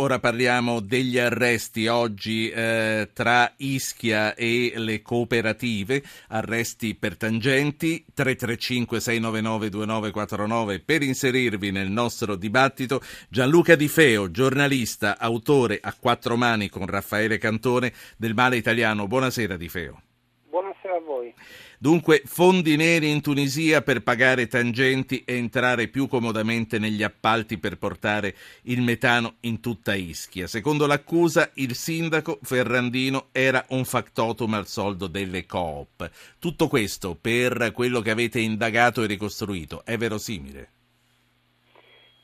Ora parliamo degli arresti oggi eh, tra Ischia e le cooperative, arresti per tangenti 335 699 2949 per inserirvi nel nostro dibattito Gianluca Di Feo, giornalista, autore a quattro mani con Raffaele Cantone del Male Italiano. Buonasera Di Feo. Buonasera a voi. Dunque, fondi neri in Tunisia per pagare tangenti e entrare più comodamente negli appalti per portare il metano in tutta Ischia. Secondo l'accusa, il sindaco Ferrandino era un factotum al soldo delle coop. Tutto questo per quello che avete indagato e ricostruito. È verosimile?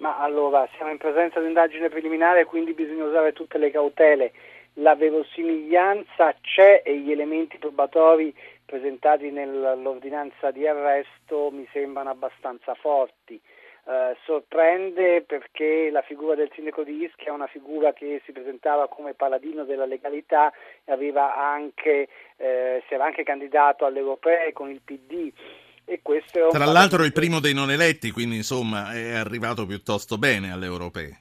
Ma allora, siamo in presenza di un'indagine preliminare, quindi bisogna usare tutte le cautele. La verosimiglianza c'è e gli elementi probatori presentati nell'ordinanza di arresto mi sembrano abbastanza forti. Eh, sorprende perché la figura del sindaco di Ischia è una figura che si presentava come paladino della legalità e anche, eh, si era anche candidato alle europee con il PD. Tra l'altro è il primo dei non eletti, quindi insomma è arrivato piuttosto bene alle europee.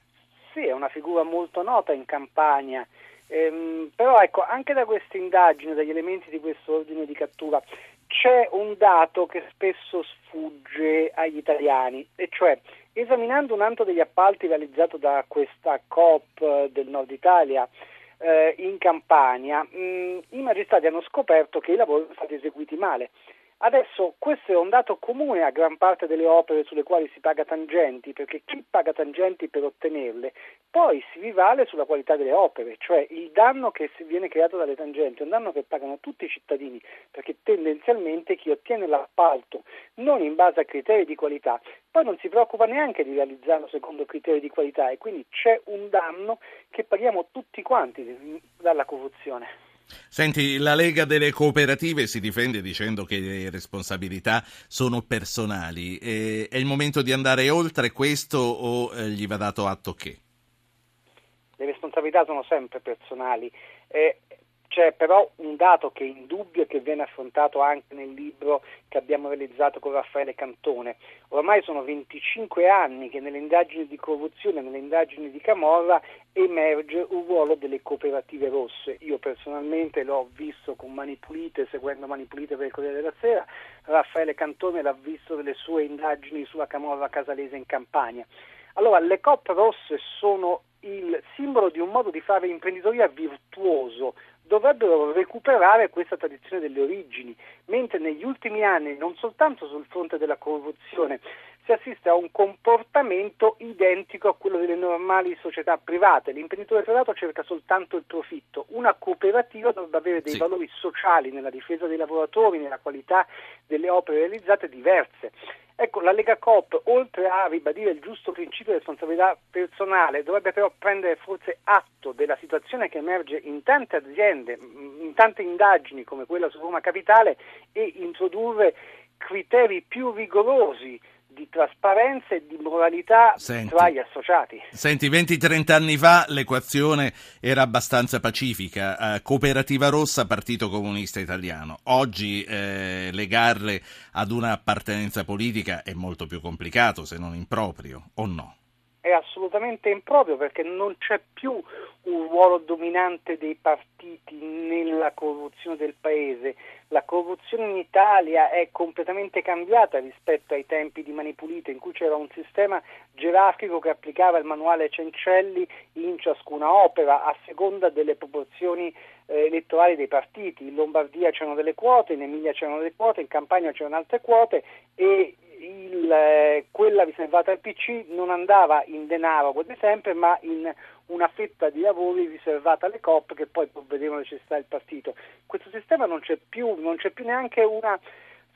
Sì, è una figura molto nota in campagna Ehm, però ecco, anche da questa indagine, dagli elementi di questo ordine di cattura, c'è un dato che spesso sfugge agli italiani, e cioè esaminando un altro degli appalti realizzato da questa COP del Nord Italia eh, in Campania, mh, i magistrati hanno scoperto che i lavori sono stati eseguiti male. Adesso questo è un dato comune a gran parte delle opere sulle quali si paga tangenti, perché chi paga tangenti per ottenerle poi si rivale sulla qualità delle opere, cioè il danno che viene creato dalle tangenti è un danno che pagano tutti i cittadini, perché tendenzialmente chi ottiene l'appalto non in base a criteri di qualità, poi non si preoccupa neanche di realizzarlo secondo criteri di qualità e quindi c'è un danno che paghiamo tutti quanti dalla corruzione. Senti, la Lega delle Cooperative si difende dicendo che le responsabilità sono personali. E è il momento di andare oltre questo o eh, gli va dato atto che? Le responsabilità sono sempre personali. Eh, c'è però un dato che è indubbio e che viene affrontato anche nel libro che abbiamo realizzato con Raffaele Cantone. Ormai sono 25 anni che nelle indagini di corruzione, nelle indagini di Camorra emerge un ruolo delle cooperative rosse. Io personalmente l'ho visto con Mani Pulite, seguendo Mani Pulite per il Corriere della Sera, Raffaele Cantone l'ha visto nelle sue indagini sulla Camorra casalese in Campania. Allora, le COP rosse sono il simbolo di un modo di fare imprenditoria virtuoso, dovrebbero recuperare questa tradizione delle origini, mentre negli ultimi anni, non soltanto sul fronte della corruzione, si assiste a un comportamento identico a quello delle normali società private. L'imprenditore privato cerca soltanto il profitto, una cooperativa dovrebbe avere dei sì. valori sociali nella difesa dei lavoratori, nella qualità delle opere realizzate diverse. Ecco, la Lega Coop, oltre a ribadire il giusto principio di responsabilità personale, dovrebbe però prendere forse atto della situazione che emerge in tante aziende, in tante indagini come quella su Roma Capitale e introdurre criteri più rigorosi trasparenza e di moralità senti, tra gli associati. Senti, 20-30 anni fa l'equazione era abbastanza pacifica, eh, cooperativa rossa, partito comunista italiano. Oggi eh, legarle ad un'appartenenza politica è molto più complicato, se non improprio, o no? È assolutamente improprio perché non c'è più un ruolo dominante dei partiti nella corruzione del paese. La corruzione in Italia è completamente cambiata rispetto ai tempi di Manipulito, in cui c'era un sistema gerarchico che applicava il manuale Cencelli in ciascuna opera a seconda delle proporzioni eh, elettorali dei partiti. In Lombardia c'erano delle quote, in Emilia c'erano delle quote, in Campania c'erano altre quote e il, eh, quella riservata al PC non andava in denaro come sempre, ma in una fetta di lavori riservata alle COP che poi provvedevano a necessità del partito. Questo sistema non c'è più, non c'è più neanche una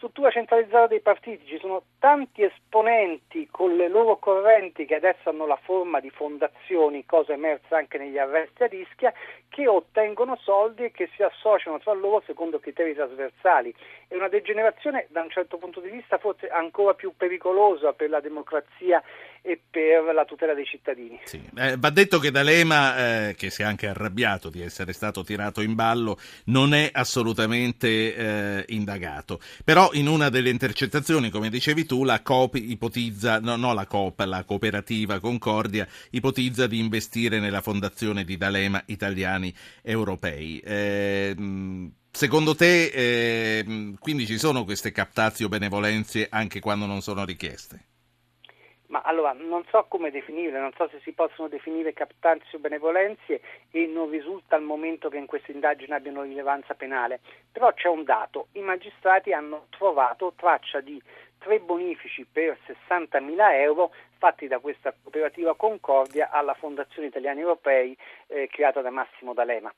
struttura centralizzata dei partiti, ci sono tanti esponenti con le loro correnti che adesso hanno la forma di fondazioni, cosa emersa anche negli arresti a rischia, che ottengono soldi e che si associano tra loro secondo criteri trasversali. È una degenerazione da un certo punto di vista forse ancora più pericolosa per la democrazia e per la tutela dei cittadini. Sì. Eh, va detto che D'Alema, eh, che si è anche arrabbiato di essere stato tirato in ballo, non è assolutamente eh, indagato. Però in una delle intercettazioni, come dicevi tu, la COP ipotizza, no, no la COP, la cooperativa Concordia, ipotizza di investire nella fondazione di D'Alema italiani europei. Eh, Secondo te, eh, quindi ci sono queste captazio benevolenze anche quando non sono richieste? Ma allora, non so come definirle, non so se si possono definire captazio benevolenze e non risulta al momento che in queste indagini abbiano rilevanza penale, però c'è un dato, i magistrati hanno trovato traccia di tre bonifici per 60.000 euro fatti da questa cooperativa Concordia alla Fondazione Italiani Europei eh, creata da Massimo D'Alema.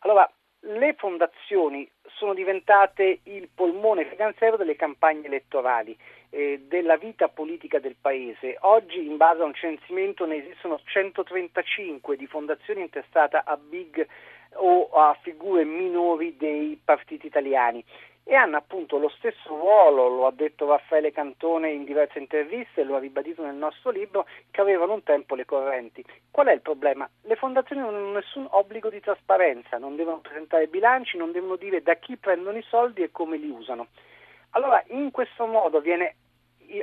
Allora, le fondazioni sono diventate il polmone finanziario delle campagne elettorali, eh, della vita politica del paese. Oggi, in base a un censimento, ne esistono 135 di fondazioni intestate a big o a figure minori dei partiti italiani e hanno appunto lo stesso ruolo, lo ha detto Raffaele Cantone in diverse interviste, lo ha ribadito nel nostro libro, che avevano un tempo le correnti. Qual è il problema? Le fondazioni non hanno nessun obbligo di trasparenza, non devono presentare bilanci, non devono dire da chi prendono i soldi e come li usano. Allora, in questo modo viene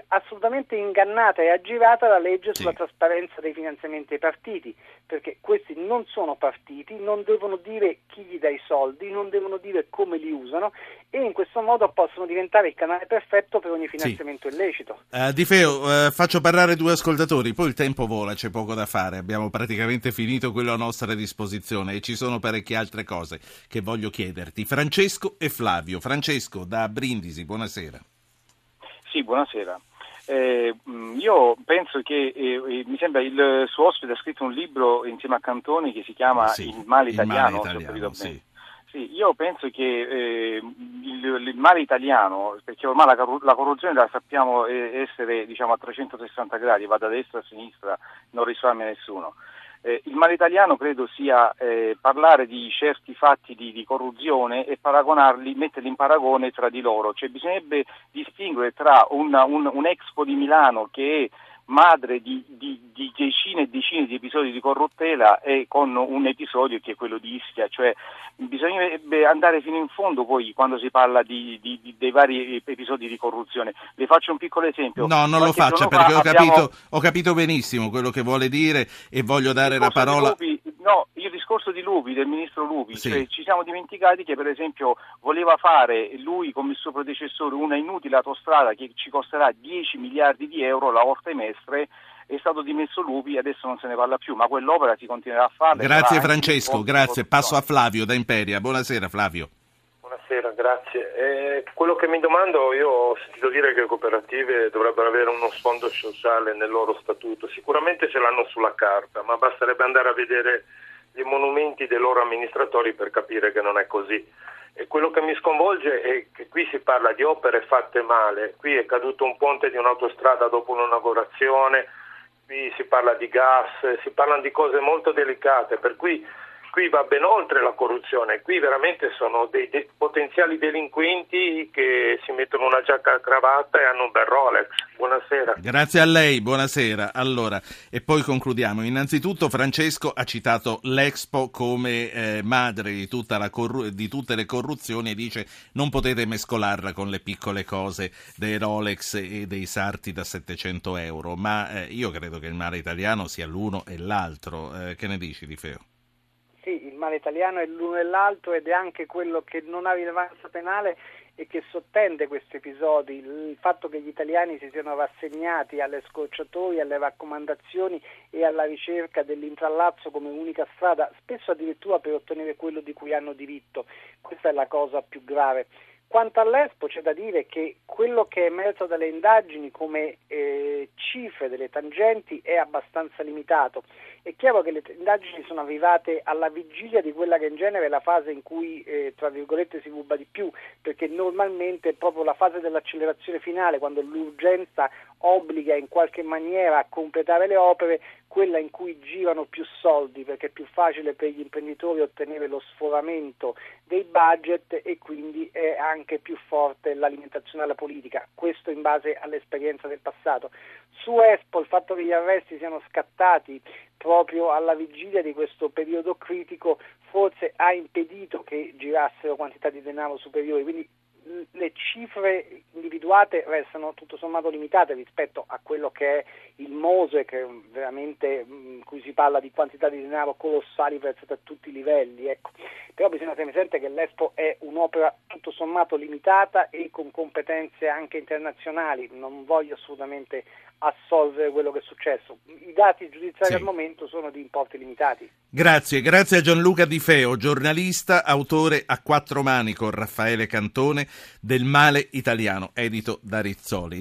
assolutamente ingannata e aggirata la legge sulla sì. trasparenza dei finanziamenti ai partiti, perché questi non sono partiti, non devono dire chi gli dà i soldi, non devono dire come li usano e in questo modo possono diventare il canale perfetto per ogni finanziamento sì. illecito. Uh, Di Feo, uh, faccio parlare due ascoltatori, poi il tempo vola, c'è poco da fare, abbiamo praticamente finito quello a nostra disposizione e ci sono parecchie altre cose che voglio chiederti. Francesco e Flavio. Francesco da Brindisi, buonasera. Sì, buonasera. Eh, io penso che eh, mi sembra il suo ospite ha scritto un libro insieme a Cantoni che si chiama sì, Il male italiano, il male italiano sì. sì. io penso che eh, il, il, male italiano, perché ormai la, la corruzione la sappiamo eh, essere diciamo, a 360 gradi, va da destra a sinistra, non risparmia nessuno. Eh, il male italiano credo sia eh, parlare di certi fatti di, di, corruzione e paragonarli, metterli in paragone tra di loro, cioè bisognerebbe distinguere tra una, un, un Expo di Milano che è madre di, di, di, decine e decine di episodi di corruttela e con un episodio che è quello di Ischia, cioè bisognerebbe andare fino in fondo poi quando si parla di, dei vari episodi di corruzione. Le faccio un piccolo esempio. No, non lo faccia perché ho, abbiamo... capito, ho, capito, benissimo quello che vuole dire e voglio dare la parola. Lupi, no, il discorso di Lupi, del ministro Lupi, sì. cioè, ci siamo dimenticati che per esempio voleva fare lui come il suo predecessore una inutile autostrada che ci costerà 10 miliardi di euro la e Mestre è stato dimesso Lupi e adesso non se ne parla più, ma quell'opera si continuerà a fare. Grazie Francesco, grazie. Passo a Flavio da Imperia. Buonasera Flavio. Buonasera, grazie. Eh, quello che mi domando, io ho sentito dire che le cooperative dovrebbero avere uno sfondo sociale nel loro statuto, sicuramente ce l'hanno sulla carta, ma basterebbe andare a vedere gli monumenti dei loro amministratori per capire che non è così. E quello che mi sconvolge è che qui si parla di opere fatte male, qui è caduto un ponte di un'autostrada dopo un'inaugurazione, qui si parla di gas, si parlano di cose molto delicate, per cui qui va ben oltre la corruzione, qui veramente sono dei, dei, potenziali delinquenti che si mettono una giacca a cravatta e hanno un bel Rolex. Buonasera. Grazie a lei, buonasera. Allora, e poi concludiamo. Innanzitutto Francesco ha citato l'Expo come eh, madre di, corru- di, tutte le corruzioni e dice non potete mescolarla con le piccole cose dei Rolex e dei sarti da 700 euro, ma eh, io credo che il mare italiano sia l'uno e l'altro. Eh, che ne dici, Di Feo? Male italiano è l'uno e l'altro ed è anche quello che non ha rilevanza penale e che sottende questi episodi, il fatto che gli italiani si siano rassegnati alle scorciatoie, alle raccomandazioni e alla ricerca dell'intrallazzo come unica strada, spesso addirittura per ottenere quello di cui hanno diritto. Questa è la cosa più grave. Quanto all'Expo c'è da dire che quello che è emerso dalle indagini come eh, cifre delle tangenti è abbastanza limitato. È chiaro che le indagini sono arrivate alla vigilia di quella che in genere è la fase in cui, eh, tra virgolette, si ruba di più, perché normalmente è proprio la fase dell'accelerazione finale, quando l'urgenza obbliga in qualche maniera a completare le opere, quella in cui girano più soldi perché è più facile per gli imprenditori ottenere lo sforamento dei budget e quindi è anche più forte l'alimentazione alla politica, questo in base all'esperienza del passato. Su Expo il fatto che gli arresti siano scattati proprio alla vigilia di questo periodo critico forse ha impedito che girassero quantità di denaro superiori, quindi le cifre individuate restano tutto sommato limitate rispetto a quello che è il Mose, che veramente in cui si parla di quantità di denaro colossali versate a tutti i livelli. Ecco. Però bisogna tenere presente che l'Expo è un'opera tutto sommato limitata e con competenze anche internazionali. Non voglio assolutamente assolvere quello che è successo. I dati giudiziari sì. al momento sono di importi limitati. Grazie, grazie a Gianluca Di Feo, giornalista, autore a quattro mani con Raffaele Cantone del Male Italiano, edito da Rizzoli.